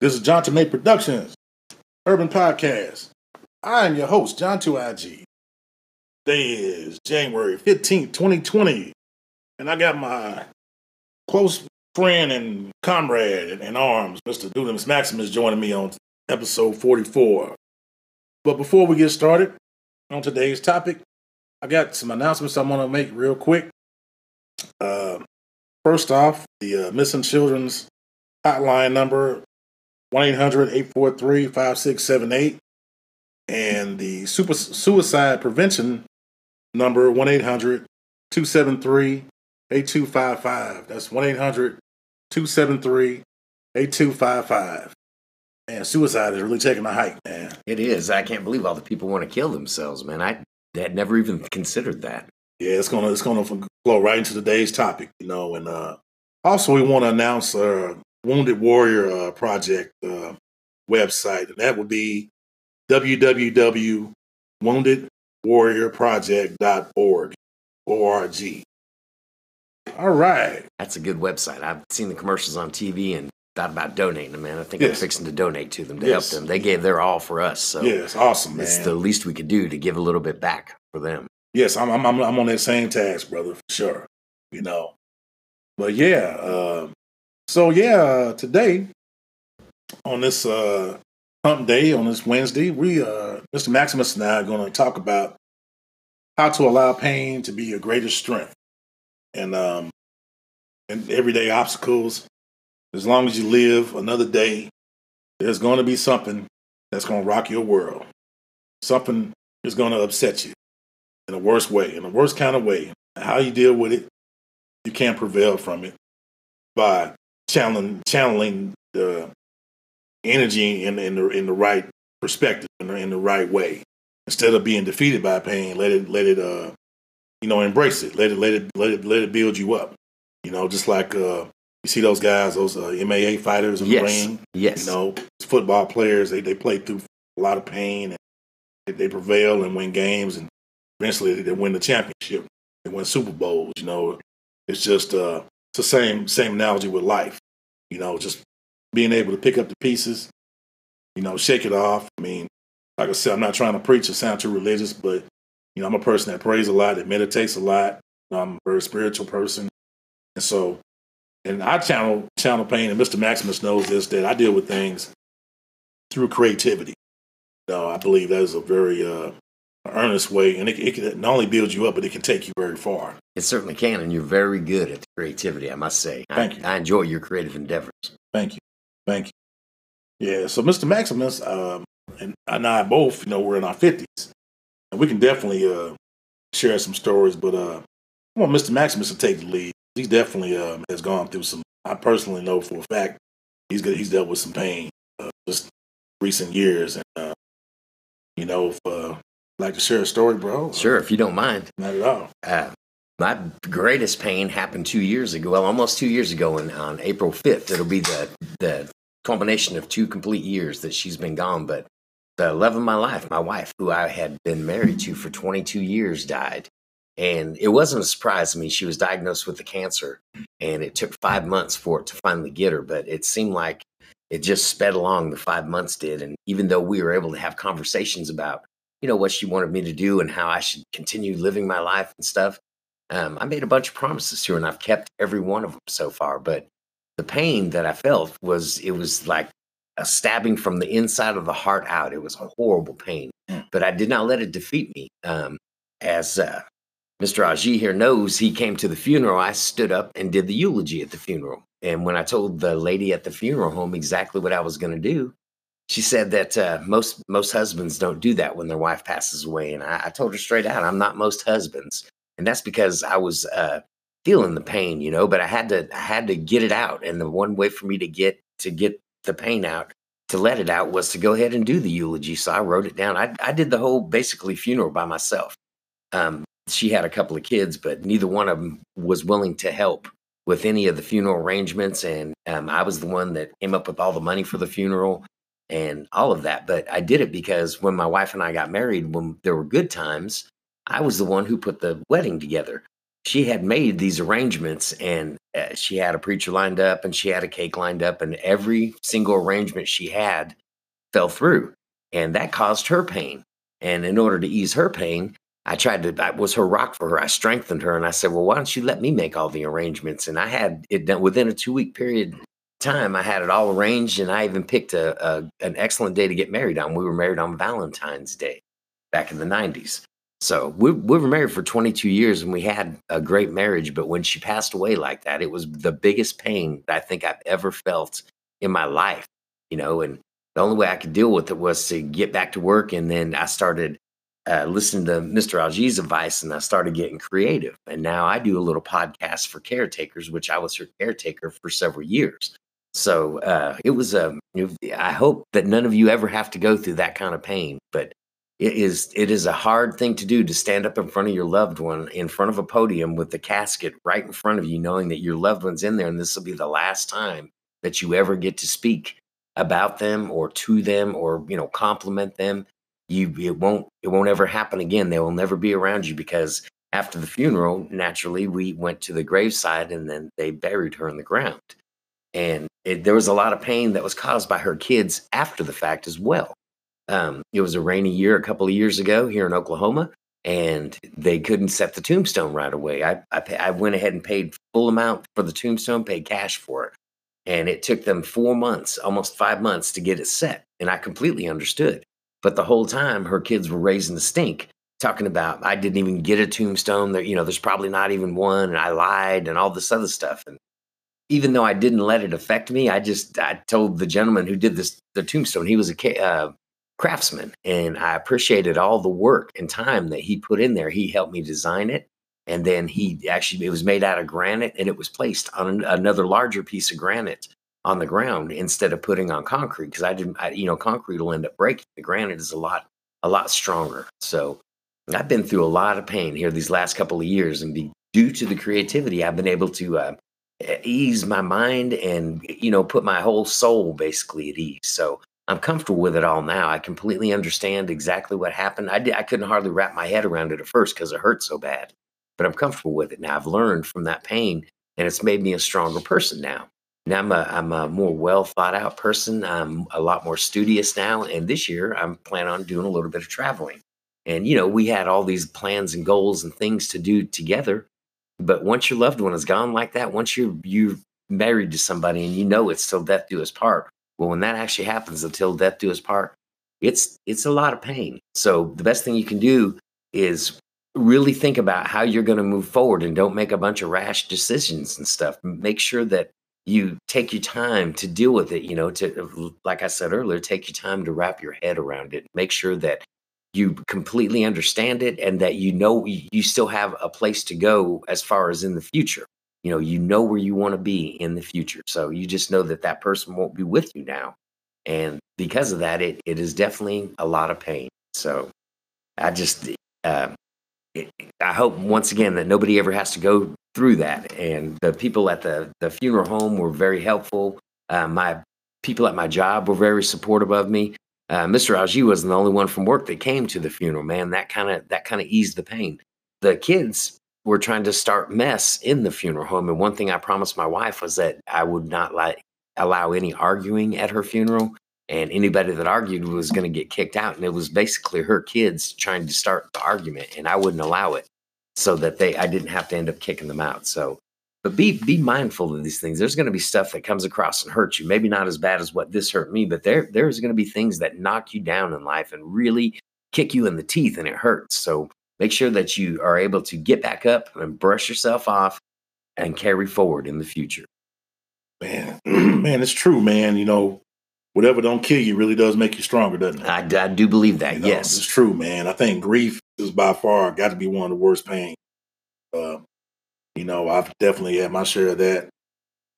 This is John Tomei Productions, Urban Podcast. I am your host, John 2IG. Today is January 15th, 2020. And I got my close friend and comrade in arms, Mr. Dunamis Maximus, joining me on episode 44. But before we get started on today's topic, I got some announcements I want to make real quick. Uh, first off, the uh, missing children's hotline number 1-800-843-5678 and the super suicide prevention number 1-800-273-8255 that's 1-800-273-8255 and suicide is really taking a hike man It is. I can't believe all the people want to kill themselves, man. I had never even considered that. yeah it's gonna it's gonna flow right into today's topic you know and uh also we want to announce uh wounded warrior uh, project uh, website and that would be www.woundedwarriorproject.org org all right That's a good website. I've seen the commercials on TV and thought about donating them, man. I think Yes. I'm fixing to donate to them to Yes. help them. They gave their all for us, so yes awesome man it's the least we could do to give a little bit back for them. Yes, I'm, I'm I'm I'm on that same task, brother, for sure. You know, but yeah. Uh, so yeah, uh, today on this uh, Hump Day on this Wednesday, we uh, Mr. Maximus and I are going to talk about how to allow pain to be your greatest strength, and um, and everyday obstacles. As long as you live another day, there's going to be something that's going to rock your world. Something is going to upset you in the worst way, in the worst kind of way. How you deal with it, you can't prevail from it by channeling channeling the energy in in the in the right perspective, in the, in the right way. Instead of being defeated by pain, let it let it uh you know embrace it, let it let it let it let it build you up. You know, just like uh you see those guys, those uh, MMA fighters in Yes. the ring. Yes. You know, football players they they play through a lot of pain and they, they prevail and win games and eventually they win the championship. They win Super Bowls. You know, it's just uh, it's the same same analogy with life. You know, just being able to pick up the pieces. You know, shake it off. I mean, like I said, I'm not trying to preach or sound too religious, but you know, I'm a person that prays a lot, that meditates a lot. I'm a very spiritual person, and so, and I channel channel pain. And Mr. Maximus knows this that I deal with things through creativity. So I believe that is a very uh, earnest way, and it, it can not only build you up, but it can take you very far. It certainly can, and you're very good at the creativity, I must say. Thank I, you. I enjoy your creative endeavors. Thank you, thank you. Yeah, so Mr. Maximus um, and, and I both, you know, we're in our fifties, and we can definitely uh, share some stories. But uh, I want Mr. Maximus to take the lead. He definitely um, has gone through some. I personally know for a fact he's got, he's dealt with some pain uh, just recent years, and uh, you know, if uh, like to share a story, bro, Sure, if you don't mind. not at all. Uh, my greatest pain happened two years ago. Well, almost two years ago, and on April fifth, it'll be the the culmination of two complete years that she's been gone. But the love of my life, my wife, who I had been married to for 22 years, died, and it wasn't a surprise to me. She was diagnosed with the cancer, and it took five months for it to finally get her. But it seemed like it just sped along. The five months did, and even though we were able to have conversations about you know what she wanted me to do and how I should continue living my life and stuff. Um, I made a bunch of promises to her, and I've kept every one of them so far. But the pain that I felt was it was like a stabbing from the inside of the heart out. It was a horrible pain, Mm. but I did not let it defeat me. Um, as uh, Mr. Aji here knows, he came to the funeral. I stood up and did the eulogy at the funeral. And when I told the lady at the funeral home exactly what I was going to do, she said that uh, most most husbands don't do that when their wife passes away. And I, I told her straight out, I'm not most husbands, and that's because I was uh, feeling the pain, you know. But I had to I had to get it out, and the one way for me to get to get the pain out, to let it out, was to go ahead and do the eulogy. So I wrote it down. I I did the whole basically funeral by myself. Um, she had a couple of kids, but neither one of them was willing to help with any of the funeral arrangements, and um, I was the one that came up with all the money for the funeral and all of that. But I did it because when my wife and I got married, when there were good times, I was the one who put the wedding together. she had made these arrangements and uh, she had a preacher lined up and she had a cake lined up and every single arrangement she had fell through and that caused her pain and in order to ease her pain i tried to i was her rock for her i strengthened her and i said well why don't you let me make all the arrangements and i had it done within a two week period time i had it all arranged and i even picked a, a an excellent day to get married on we were married on valentine's day back in the 90s so we, we were married for 22 years and we had a great marriage. But when she passed away like that, it was the biggest pain that I think I've ever felt in my life, you know. And the only way I could deal with it was to get back to work. And then I started uh, listening to Mr. Algie's advice and I started getting creative. And now I do a little podcast for caretakers, which I was her caretaker for several years. So uh, it was a. Um, I hope that none of you ever have to go through that kind of pain, but it is it is a hard thing to do to stand up in front of your loved one in front of a podium with the casket right in front of you knowing that your loved one's in there and this will be the last time that you ever get to speak about them or to them or you know compliment them you it won't it won't ever happen again they will never be around you because after the funeral naturally we went to the graveside and then they buried her in the ground and it, there was a lot of pain that was caused by her kids after the fact as well um, it was a rainy year a couple of years ago here in Oklahoma, and they couldn't set the tombstone right away. I, I, I went ahead and paid full amount for the tombstone, paid cash for it. And it took them four months, almost five months to get it set. And I completely understood. But the whole time, her kids were raising the stink, talking about I didn't even get a tombstone. There, you know, there's probably not even one, and I lied, and all this other stuff. And even though I didn't let it affect me, I just I told the gentleman who did this the tombstone. He was a uh, craftsman and I appreciated all the work and time that he put in there. He helped me design it. And then he actually, it was made out of granite and it was placed on another larger piece of granite on the ground instead of putting on concrete. Cause I didn't, I, you know, concrete will end up breaking. The granite is a lot, a lot stronger. So I've been through a lot of pain here these last couple of years and be, due to the creativity, I've been able to, uh, ease my mind and you know put my whole soul basically at ease so I'm comfortable with it all now. I completely understand exactly what happened. I, did, I couldn't hardly wrap my head around it at first because it hurt so bad, but I'm comfortable with it now. I've learned from that pain, and it's made me a stronger person now. Now I'm a, I'm a more well thought out person. I'm a lot more studious now, and this year I'm planning on doing a little bit of traveling. And you know, we had all these plans and goals and things to do together, but once your loved one is gone like that, once you're you're married to somebody and you know it's till death do us part, well, when that actually happens, until death do us part, it's it's a lot of pain. So the best thing you can do is really think about how you're going to move forward and don't make a bunch of rash decisions and stuff. Make sure that you take your time to deal with it, you know, to like I said earlier, take your time to wrap your head around it. Make sure that you completely understand it and that you know you still have a place to go as far as in the future. You know you know where you want to be in the future. So you just know that that person won't be with you now. And because of that it, it is definitely a lot of pain. So i just uh, it, i hope once again that nobody ever has to go through that. And the people at the, the funeral home were very helpful. Uh, my people at my job were very supportive of me uh, mr algie wasn't the only one from work that came to the funeral man that kind of that kind of eased the pain the kids were trying to start mess in the funeral home. And one thing I promised my wife was that I would not like allow any arguing at her funeral. And anybody that argued was going to get kicked out. And it was basically her kids trying to start the argument, and I wouldn't allow it, so that they I didn't have to end up kicking them out. So, but be be mindful of these things. There's going to be stuff that comes across and hurts you. Maybe not as bad as what this hurt me, but there there's going to be things that knock you down in life and really kick you in the teeth, and it hurts. So make sure that you are able to get back up and brush yourself off and carry forward in the future. Man, man, it's true, man. You know, whatever don't kill you really does make you stronger, doesn't it? I, I do believe that. You know, yes, it's true, man. I think grief is by far got to be one of the worst pains. Uh, you know, I've definitely had my share of that.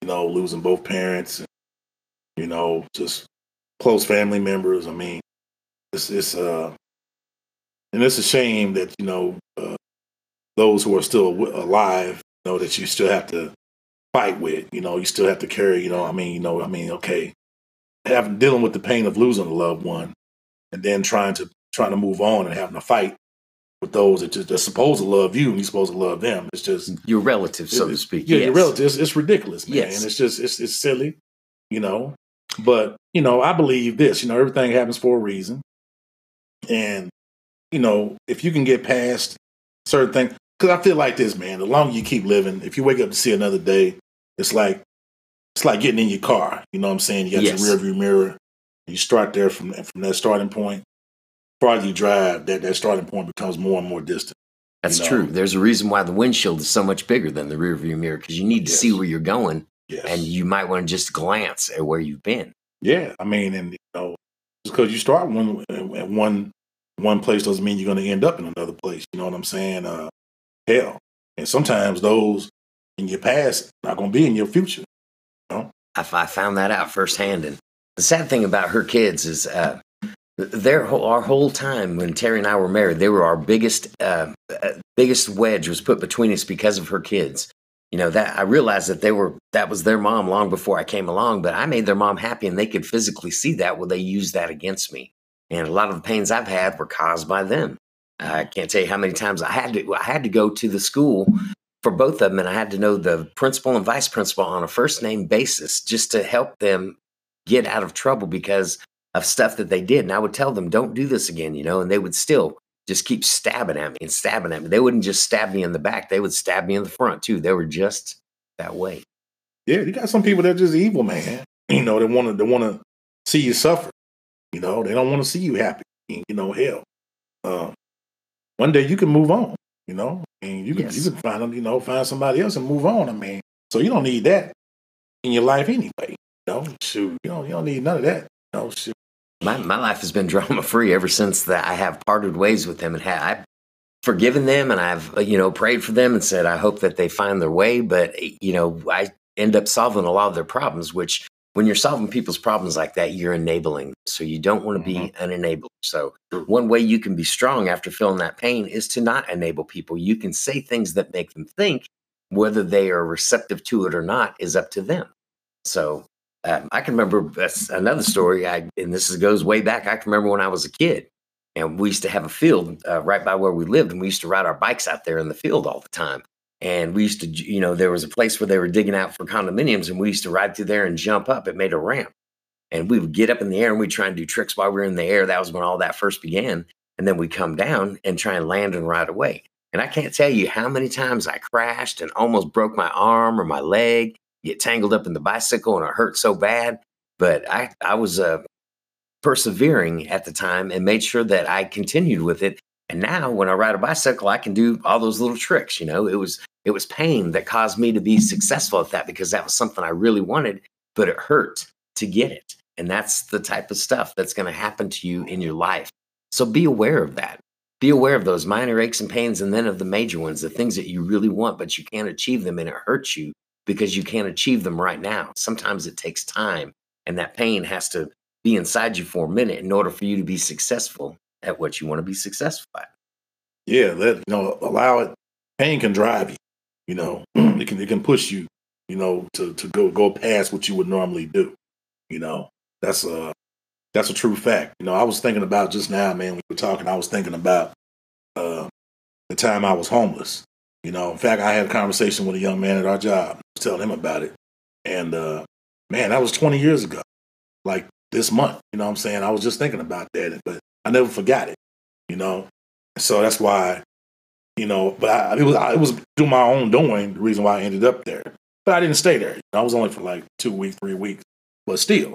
You know, losing both parents. And, you know, just close family members. I mean, it's it's uh and it's a shame that you know uh, those who are still alive know that you still have to fight with. You know, you still have to carry. You know, I mean, you know, I mean, okay, having dealing with the pain of losing a loved one, and then trying to trying to move on and having to fight with those that just, are supposed to love you and you're supposed to love them. It's just your relative, so to speak. Yeah, yes. your relative. It's, it's ridiculous, man. Yes. And it's just it's it's silly, you know. But you know, I believe this. You know, everything happens for a reason, and you know, if you can get past certain things, because I feel like this, man. The longer you keep living, if you wake up to see another day, it's like it's like getting in your car. You know what I'm saying? You got Yes. your rear view mirror. You start there from from that starting point. Farther you drive, that that starting point becomes more and more distant. That's you know. true. There's a reason why the windshield is so much bigger than the rear view mirror because you need to Yes. see where you're going Yes. and you might want to just glance at where you've been. Yeah, I mean, and you know, just because you start one at one one place doesn't mean you're going to end up in another place. You know what I'm saying? Uh, hell, and sometimes those in your past not going to be in your future. I, I found that out firsthand. And the sad thing about her kids is uh, their whole, our whole time when Terry and I were married, they were our biggest uh, uh, biggest wedge was put between us because of her kids. You know that I realized that they were that was their mom long before I came along, but I made their mom happy, and they could physically see that. Well, they used that against me, and a lot of the pains I've had were caused by them. I can't tell you how many times I had to I had to go to the school for both of them, and I had to know the principal and vice principal on a first name basis just to help them get out of trouble because of stuff that they did. And I would tell them, "Don't do this again," you know, and they would still just keep stabbing at me and stabbing at me. They wouldn't just stab me in the back; they would stab me in the front too. They were just that way. Yeah, you got some people that are just evil, man. You know, they want to they want to see you suffer. You know, they don't want to see you happy. You know, hell. Um, one day you can move on. You know, and you can Yes. you can find them. you know find somebody else and move on. I mean, so you don't need that in your life anyway. You know, shoot, you don't you don't need none of that. You know, shoot. My my life has been drama free ever since that I have parted ways with them and had I've forgiven them and I've uh, you know prayed for them and said I hope that they find their way. But you know I end up solving a lot of their problems, which when you're solving people's problems like that, you're enabling. So you don't want to be an enabler. So one way you can be strong after feeling that pain is to not enable people. You can say things that make them think. Whether they are receptive to it or not is up to them. So um, I can remember that's another story. I and this is, goes way back. I can remember when I was a kid, and we used to have a field uh, right by where we lived, and we used to ride our bikes out there in the field all the time. And we used to, you know, there was a place where they were digging out for condominiums, and we used to ride through there and jump up. It made a ramp, and we would get up in the air and we'd try and do tricks while we were in the air. That was when all that first began. And then we'd come down and try and land and ride away. And I can't tell you how many times I crashed and almost broke my arm or my leg get tangled up in the bicycle and it hurt so bad. But I, I was uh, persevering at the time and made sure that I continued with it. And now when I ride a bicycle, I can do all those little tricks. You know, it was it was pain that caused me to be successful at that because that was something I really wanted, but it hurt to get it. And that's the type of stuff that's going to happen to you in your life. So be aware of that. Be aware of those minor aches and pains and then of the major ones, the things that you really want, but you can't achieve them and it hurts you because you can't achieve them right now. Sometimes it takes time and that pain has to be inside you for a minute in order for you to be successful at what you want to be successful at. Yeah, let you know, allow it. Pain can drive you. You know, it can it can push you. You know, to to go go past what you would normally do. You know, that's a that's a true fact. You know, I was thinking about just now, man. We were talking, I was thinking about uh, the time I was homeless. You know, in fact, I had a conversation with a young man at our job. Telling him about it, and uh, man, that was 20 years ago. Like this month, you know I'm saying? I was just thinking about that, but I never forgot it. You know, so that's why, you know, but I, it was I, it was through my own doing the reason why I ended up there. But I didn't stay there. I was only for like two weeks, three weeks. But still,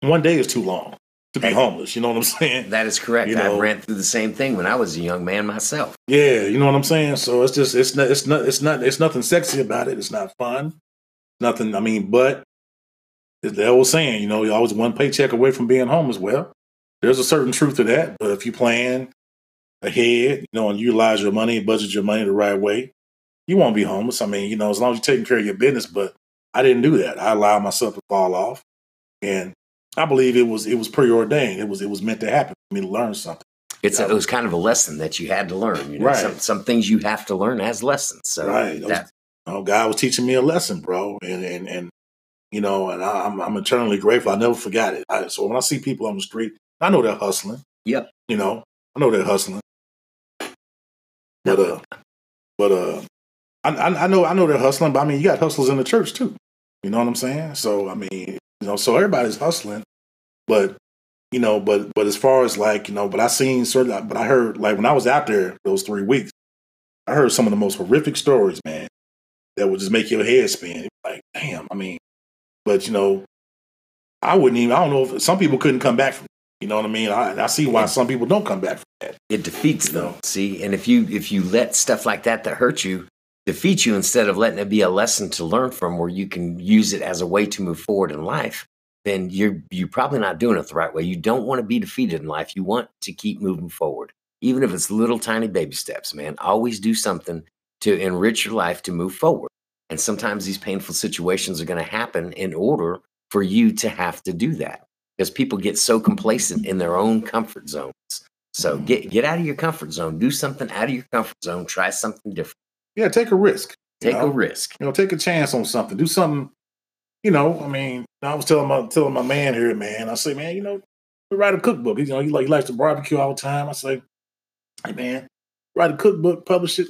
one day is too long to be homeless. You know what I'm saying? That is correct. You I ran through the same thing when I was a young man myself. Yeah, you know what I'm saying. So it's just it's not it's not it's not it's nothing sexy about it. It's not fun. Nothing. I mean, but the old saying, you know, you're always one paycheck away from being homeless. Well, there's a certain truth to that. But if you plan ahead, you know, and utilize your money, budget your money the right way, you won't be homeless. I mean, you know, as long as you're taking care of your business. But I didn't do that. I allowed myself to fall off, and I believe it was it was preordained. It was it was meant to happen for me to learn something. It's a, it was kind of a lesson that you had to learn. You know, Right. some some things you have to learn as lessons. So Right. that Oh, God was teaching me a lesson, bro, and and and you know, and I, I'm I'm eternally grateful. I never forgot it. I, so when I see people on the street, I know they're hustling. Yep. You know, I know they're hustling, But uh, but uh, I, I I know I know they're hustling, but I mean you got hustlers in the church too. You know what I'm saying? So I mean, you know, so everybody's hustling, but you know, but but as far as like you know, but I seen certain, but I heard like when I was out there those three weeks, I heard some of the most horrific stories, man, that would just make your head spin. Like, damn, I mean, but you know, I wouldn't even. I don't know if some people couldn't come back from. You know what I mean? I, I see why some people don't come back from that. It defeats them. See, and if you if you let stuff like that that hurt you defeat you instead of letting it be a lesson to learn from, where you can use it as a way to move forward in life, then you're you're probably not doing it the right way. You don't want to be defeated in life. You want to keep moving forward, even if it's little tiny baby steps. Man, always do something to enrich your life to move forward. And sometimes these painful situations are going to happen in order for you to have to do that because people get so complacent in their own comfort zones. So get get out of your comfort zone, do something out of your comfort zone, try something different. Yeah, take a risk. Take know? a risk. You know, take a chance on something. Do something. You know, I mean, I was telling my telling my man here, man. I say, man, you know, write a cookbook. You know, he like he likes to barbecue all the time. I say, hey man, write a cookbook, publish it.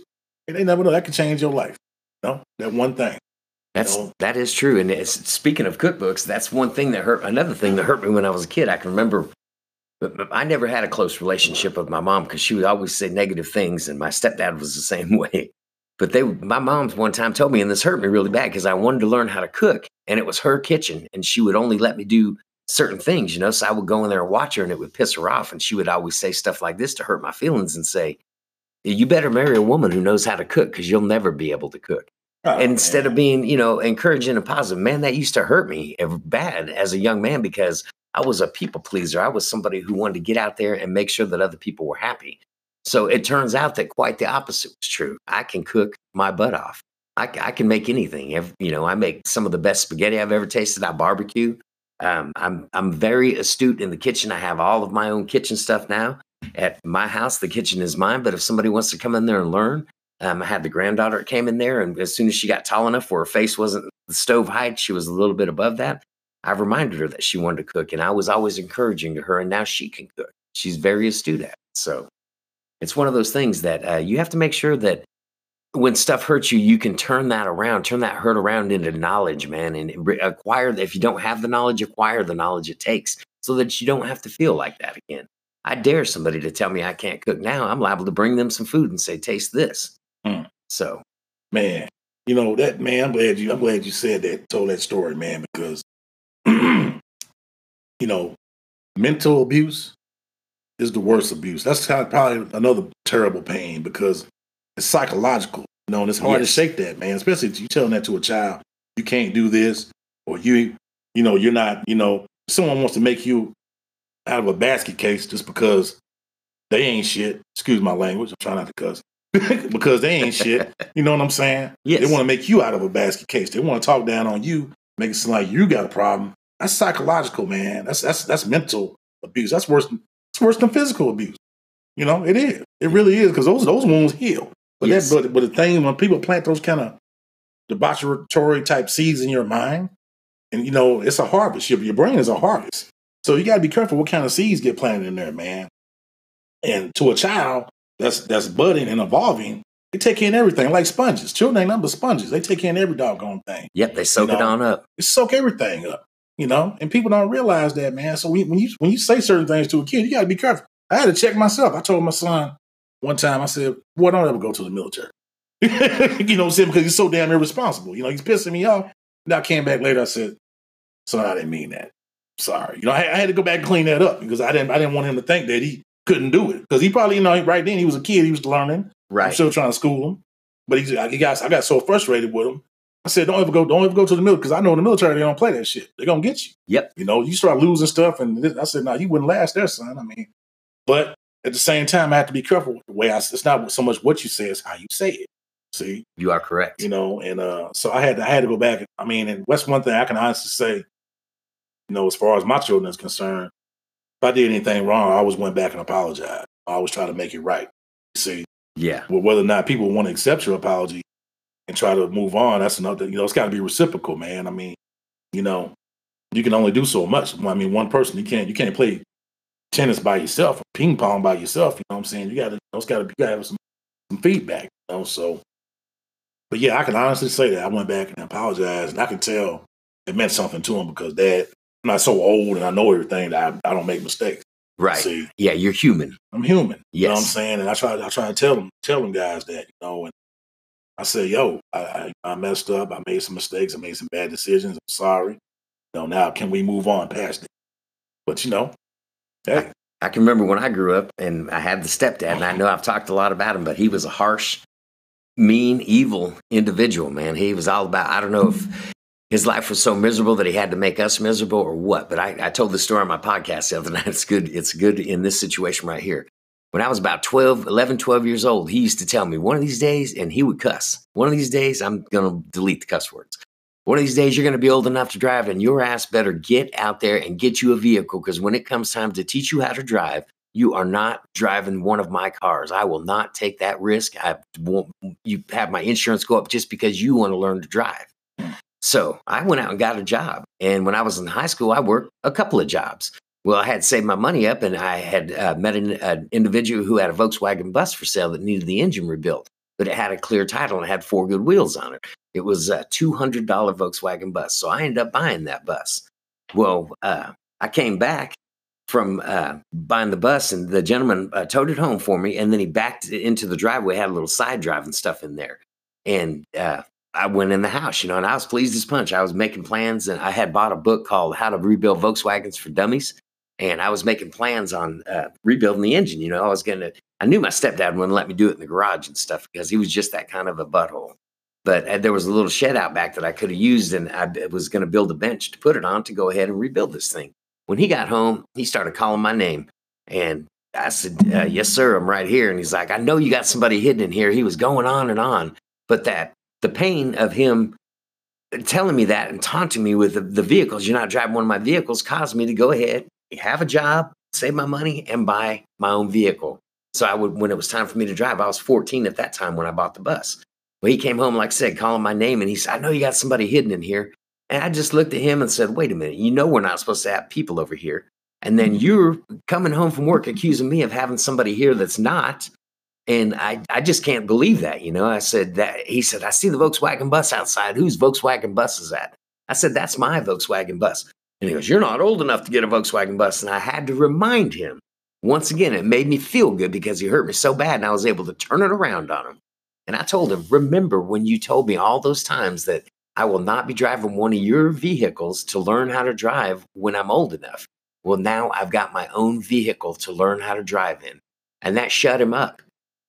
And they never know that can change your life. You know, that one thing. That's know? that is true. And it's, speaking of cookbooks, that's one thing that hurt. Another thing that hurt me when I was a kid. I can remember. I never had a close relationship with my mom because she would always say negative things, and my stepdad was the same way. But they, my mom's one time told me, and this hurt me really bad because I wanted to learn how to cook, and it was her kitchen, and she would only let me do certain things, you know. So I would go in there and watch her, and it would piss her off, and she would always say stuff like this to hurt my feelings and say, "You better marry a woman who knows how to cook because you'll never be able to cook." Oh, instead of being, you know, encouraging and positive, man, that used to hurt me bad as a young man because I was a people pleaser. I was somebody who wanted to get out there and make sure that other people were happy. So it turns out that quite the opposite was true. I can cook my butt off. I can make anything. You know, I make some of the best spaghetti I've ever tasted. I barbecue. Um, I'm I'm very astute in the kitchen. I have all of my own kitchen stuff now. At my house, the kitchen is mine. But if somebody wants to come in there and learn, um, I had the granddaughter came in there, and as soon as she got tall enough where her face wasn't the stove height, she was a little bit above that. I reminded her that she wanted to cook, and I was always encouraging to her, and now she can cook. She's very astute at it. So it's one of those things that uh, you have to make sure that when stuff hurts you, you can turn that around, turn that hurt around into knowledge, man, and acquire. If you don't have the knowledge, acquire the knowledge it takes, so that you don't have to feel like that again. I dare somebody to tell me I can't cook now. I'm liable to bring them some food and say, "Taste this." Hmm. So man, you know that man. I'm glad you. I'm glad you said that. Told that story, man, because you know, mental abuse is the worst abuse. That's kind of probably another terrible pain because it's psychological. You know, and it's hard Yes. to shake that, man. Especially if you're telling that to a child, you can't do this, or you, you know, you're not. You know, someone wants to make you out of a basket case just because they ain't shit. Excuse my language. I'm trying not to cuss. because they ain't shit. You know what I'm saying? yes, They want to make you out of a basket case. They want to talk down on you, make it seem like you got a problem. That's psychological, man. That's that's that's mental abuse. That's worse. Than, it's worse than physical abuse. You know, it is. It really is because those those wounds heal. But Yes. that, but but the thing when people plant those kind of debauchery type seeds in your mind, and you know, it's a harvest. Your, your brain is a harvest. So you got to be careful what kind of seeds get planted in there, man. And to a child that's that's budding and evolving, they take in everything like sponges. Children ain't nothing but sponges. They take in every doggone thing. yep, they soak it know, on up. They soak everything up, you know. And people don't realize that, man. So we, when you when you say certain things to a kid, you got to be careful. I had to check myself. I told my son one time. I said, "Boy, don't ever go to the military." you know what I'm saying? Because he's so damn irresponsible. You know, he's pissing me off. And I came back later. I said, "Son, I didn't mean that. Sorry." You know, I, I had to go back and clean that up because I didn't. I didn't want him to think that he couldn't do it because he probably, you know, right then he was a kid. He was learning. I'm Right. still trying to school him, but he, he got. I got so frustrated with him. I said, "Don't ever go. Don't ever go to the military because I know in the military they don't play that shit. They're gonna get you. Yep. You know, you start losing stuff, and this, I said, "No, you wouldn't last there, son." I mean, but at the same time, I have to be careful with the way I. It's not so much what you say; it's how you say it. See, You are correct. you know, and uh, so I had to, I had to go back. I mean, and that's one thing I can honestly say. You know, as far as my children is concerned, if I did anything wrong, I always went back and apologized. I always try to make it right. See, Yeah. well, whether or not people want to accept your apology and try to move on, that's another. You know, it's got to be reciprocal, man. I mean, you know, you can only do so much. I mean, one person you can't you can't play tennis by yourself or ping pong by yourself. You know what I'm saying? You got to. It's got to be. You got to have some some feedback. You know, so but yeah, I can honestly say that I went back and apologized, and I can tell it meant something to him because Dad, I'm not so old and I know everything that I, I don't make mistakes. Right. See, Yeah, you're human. I'm human. You know what I'm saying? And I try I try to tell them tell them guys that, you know, and I say, yo, I, I, I messed up, I made some mistakes, I made some bad decisions, I'm sorry. You know, now can we move on past it? But you know, hey, I can remember when I grew up and I had the stepdad, and I uh-huh. know I've talked a lot about him, but he was a harsh, mean, evil individual, man. He was all about, I don't know if his life was so miserable that he had to make us miserable or what, but I, I told the story on my podcast the other night. It's good. It's good in this situation right here. When I was about 12, 11, 12 years old, he used to tell me one of these days, and he would cuss. One of these days, I'm going to delete the cuss words. One of these days, you're going to be old enough to drive, and your ass better get out there and get you a vehicle because when it comes time to teach you how to drive, you are not driving one of my cars. I will not take that risk. I won't. You have my insurance go up just because you want to learn to drive. So I went out and got a job, and when I was in high school, I worked a couple of jobs. Well, I had saved my money up, and I had uh, met an, an individual who had a Volkswagen bus for sale that needed the engine rebuilt, but it had a clear title and had four good wheels on it. It was a two hundred dollar Volkswagen bus, so I ended up buying that bus. Well, uh, I came back from uh, buying the bus, and the gentleman uh, towed it home for me, and then he backed it into the driveway, had a little side drive and stuff in there, and uh, I went in the house, you know, and I was pleased as punch. I was making plans, and I had bought a book called "How to Rebuild Volkswagens for Dummies." And I was making plans on uh, rebuilding the engine. You know, I was gonna. I knew my stepdad wouldn't let me do it in the garage and stuff because he was just that kind of a butthole. But uh, there was a little shed out back that I could have used, and I was going to build a bench to put it on to go ahead and rebuild this thing. When he got home, he started calling my name, and I said, uh, "Yes, sir, I'm right here." And he's like, "I know you got somebody hidden in here." He was going on and on, but that the pain of him telling me that and taunting me with the, the vehicles, you're not driving one of my vehicles, caused me to go ahead, have a job, save my money, and buy my own vehicle. So I would, when it was time for me to drive, I was 14 at that time when I bought the bus. Well, he came home, like I said, calling my name, and he said, I know you got somebody hidden in here. And I just looked at him and said, Wait a minute, you know we're not supposed to have people over here. And then mm-hmm. you're coming home from work accusing me of having somebody here that's not. And I, I just can't believe that, you know. I said that he said, I see the Volkswagen bus outside. Whose Volkswagen bus is that? I said, That's my Volkswagen bus. And he goes, You're not old enough to get a Volkswagen bus. And I had to remind him. Once again, it made me feel good because he hurt me so bad and I was able to turn it around on him. And I told him, Remember when you told me all those times that I will not be driving one of your vehicles to learn how to drive when I'm old enough? Well, now I've got my own vehicle to learn how to drive in. And that shut him up.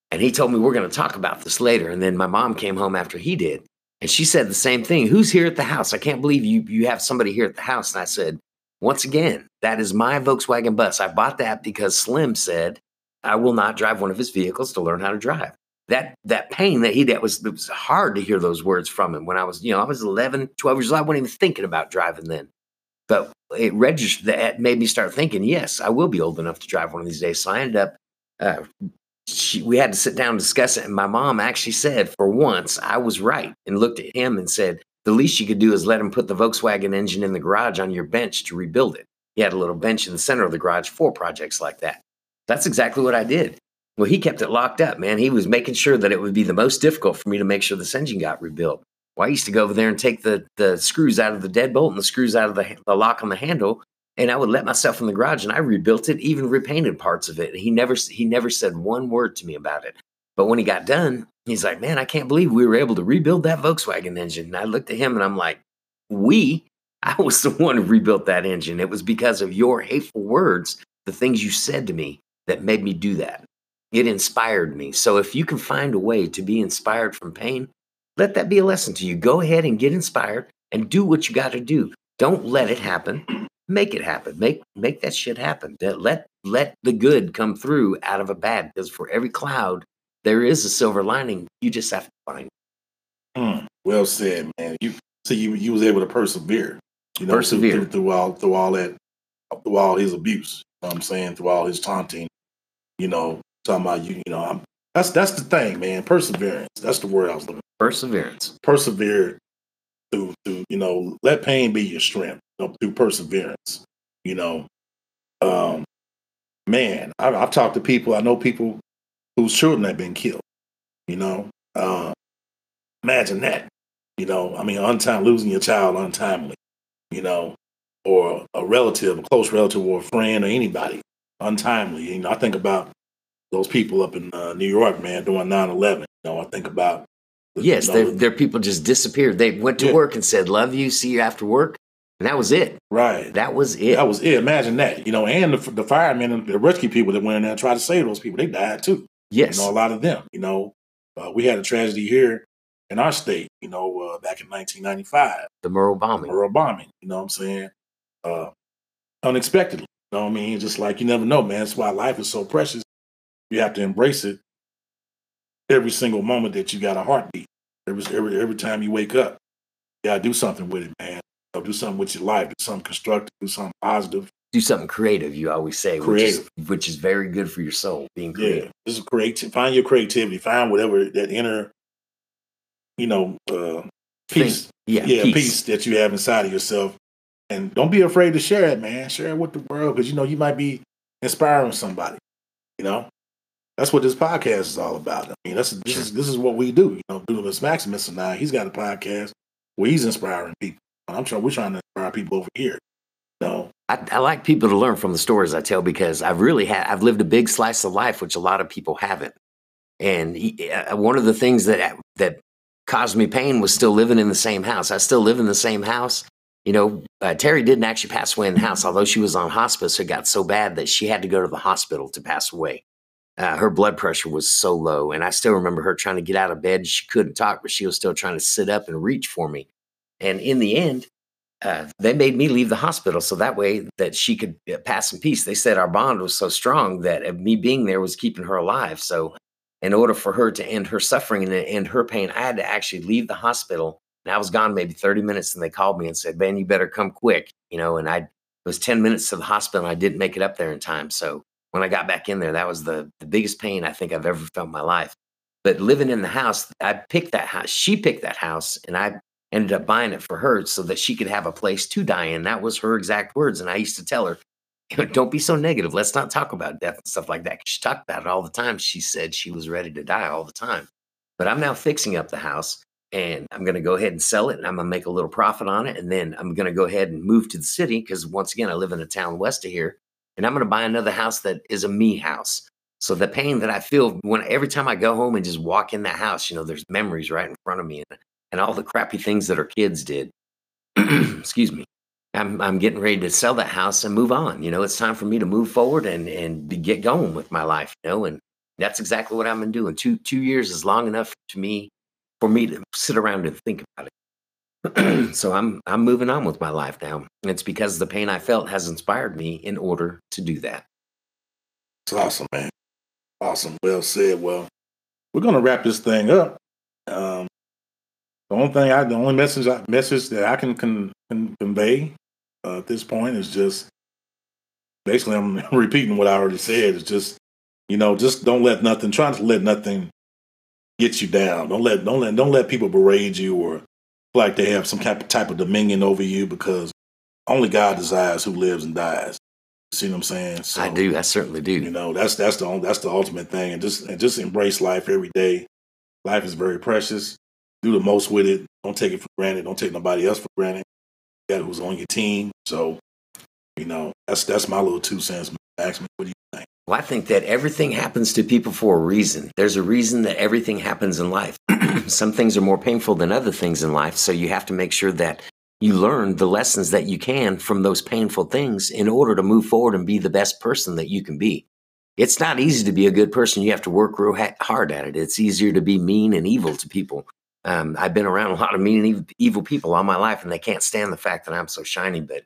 And he told me, We're going to talk about this later. And then my mom came home after he did. And she said the same thing. Who's here at the house? I can't believe you, you have somebody here at the house. And I said, Once again, that is my Volkswagen bus. I bought that because Slim said I will not drive one of his vehicles to learn how to drive. That that pain that he that was it was hard to hear those words from him when I was, you know, I was 11, 12 years old. I wasn't even thinking about driving then. But it registered that made me start thinking, yes, I will be old enough to drive one of these days. So I ended up uh, she, we had to sit down and discuss it. And my mom actually said, for once, I was right and looked at him and said, the least you could do is let him put the Volkswagen engine in the garage on your bench to rebuild it. He had a little bench in the center of the garage for projects like that. That's exactly what I did. Well, he kept it locked up, man. He was making sure that it would be the most difficult for me to make sure this engine got rebuilt. Well, I used to go over there and take the, the screws out of the deadbolt and the screws out of the, the lock on the handle and I would let myself in the garage and I rebuilt it, even repainted parts of it. He never he never said one word to me about it. But when he got done, he's like, "Man, I can't believe we were able to rebuild that Volkswagen engine." And I looked at him and I'm like, "We? I was the one who rebuilt that engine. It was because of your hateful words, the things you said to me that made me do that. It inspired me. So if you can find a way to be inspired from pain, let that be a lesson to you. Go ahead and get inspired and do what you got to do. Don't let it happen make it happen. Make make that shit happen. That- Let let the good come through out of a bad. Because for every cloud, there is a silver lining. You just have to find. it. Hmm. Well said, man. You so you you was able to persevere. You know, Persevere. through, through, through all through all that through all his abuse. You know what I'm saying through all his taunting. You know, talking about you. You know, I'm, that's that's the thing, man. Perseverance. That's the word I was looking. For. Perseverance. persevere through through you know let pain be your strength know, through perseverance you know um man I, i've talked to people i know people whose children have been killed You know, uh, imagine that. You know, I mean, untime losing your child untimely. You know, or a relative, a close relative, or a friend, or anybody untimely. You know, I think about those people up in uh, New York, man, doing 9-11. You know, I think about yes, you know, their their people just disappeared. They went to Yeah. work and said, "Love you, see you after work," and that was it. right. That was it. That was it. Imagine that. You know, and the, the firemen and the rescue people that went in there and tried to save those people, they died too. yes, You know, a lot of them. You know, uh, we had a tragedy here in our state. You know, uh, back in 1995, the Murrah bombing. or a bombing. You know what I'm saying? Uh, unexpectedly. You know what I mean? Just like you never know, man. That's why life is so precious. You have to embrace it every single moment that you got a heartbeat. Every every every time you wake up, you gotta do something with it, man. Know, do something with your life. Do something constructive. Do something positive. Do something creative. You always say, which is, which is very good for your soul. Being creative. Yeah, this is creative. Find your creativity. Find whatever that inner, you know, uh, peace. Yeah, yeah, peace. peace. that you have inside of yourself, and don't be afraid to share it, man. Share it with the world because you know you might be inspiring somebody. You know, that's what this podcast is all about. I mean, that's this is this is what we do. You know, Dunamis Maximus and I, he's got a podcast where he's inspiring people. I'm trying, we're trying to inspire people over here. No, I, I like people to learn from the stories I tell because I've really had I've lived a big slice of life, which a lot of people haven't. And he- uh, one of the things that that caused me pain was still living in the same house. I still live in the same house. You know, uh, Terry didn't actually pass away in the house, although she was on hospice. It got so bad that she had to go to the hospital to pass away. Uh, her blood pressure was so low, and I still remember her trying to get out of bed. She couldn't talk, but she was still trying to sit up and reach for me. And in the end, uh, they made me leave the hospital so that way that she could uh, pass in peace. They said our bond was so strong that uh, me being there was keeping her alive. So, in order for her to end her suffering and end her pain, I had to actually leave the hospital. And I was gone maybe 30 minutes, and they called me and said, "Ben, you better come quick." You know, and I it was 10 minutes to the hospital, and I didn't make it up there in time. So when I got back in there, that was the the biggest pain I think I've ever felt in my life. But living in the house, I picked that house. She picked that house, and I ended up buying it for her so that she could have a place to die in. That was her exact words. And I used to tell her, don't be so negative. Let's not talk about death and stuff like that. She talked about it all the time. She said she was ready to die all the time. But I'm now fixing up the house and I'm going to go ahead and sell it and I'm going to make a little profit on it. And then I'm going to go ahead and move to the city because once again, I live in a town west of here and I'm going to buy another house that is a me house. So the pain that I feel when every time I go home and just walk in that house, you know, there's memories right in front of me and, and all the crappy things that our kids did. Excuse me. I'm I'm getting ready to sell that house and move on. You know, it's time for me to move forward and and get going with my life. You know, and that's exactly what I've been doing. Two two years is long enough to me for me to sit around and think about it. so I'm I'm moving on with my life now. And it's because the pain I felt has inspired me in order to do that. it's awesome, man. Awesome. Well said. Well, we're gonna wrap this thing up. Um, the only thing I, the only message, I, message that I can, con, can convey uh, at this point is just basically I'm repeating what I already said. It's just you know, just don't let nothing. Try to let nothing get you down. Don't let don't let don't let people berate you or feel like they have some type of, type of dominion over you because only God desires who lives and dies. You see what I'm saying? So, I do. I certainly do. You know, that's that's the that's the ultimate thing, and just and just embrace life every day. Life is very precious. Do the most with it. Don't take it for granted. Don't take nobody else for granted. That who's on your team. So, you know, that's that's my little two cents. Maximus, what do you think? Well, I think that everything happens to people for a reason. There's a reason that everything happens in life. Some things are more painful than other things in life. So you have to make sure that you learn the lessons that you can from those painful things in order to move forward and be the best person that you can be. It's not easy to be a good person. You have to work real ha- hard at it. It's easier to be mean and evil to people. Um, I've been around a lot of mean and evil people all my life, and they can't stand the fact that I'm so shiny. But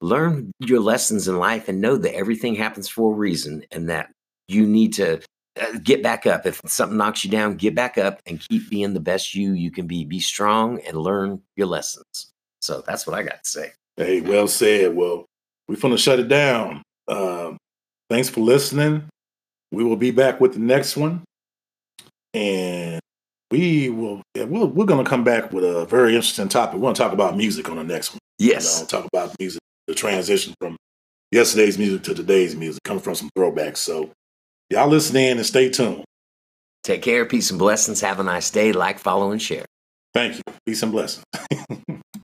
learn your lessons in life and know that everything happens for a reason and that you need to uh, get back up. If something knocks you down, get back up and keep being the best you you can be. Be strong and learn your lessons. So that's what I got to say. Hey, well said. Well, we're gonna shut it down. Um, thanks for listening. We will be back with the next one, and we will. Yeah, we're, we're gonna come back with a very interesting topic. We're gonna talk about music on the next one. Yes. You know, talk about music, the transition from yesterday's music to today's music, coming from some throwbacks. So, y'all listen in and stay tuned. Take care. Peace and blessings. Have a nice day. Like, follow, and share. Thank you. Peace and blessings.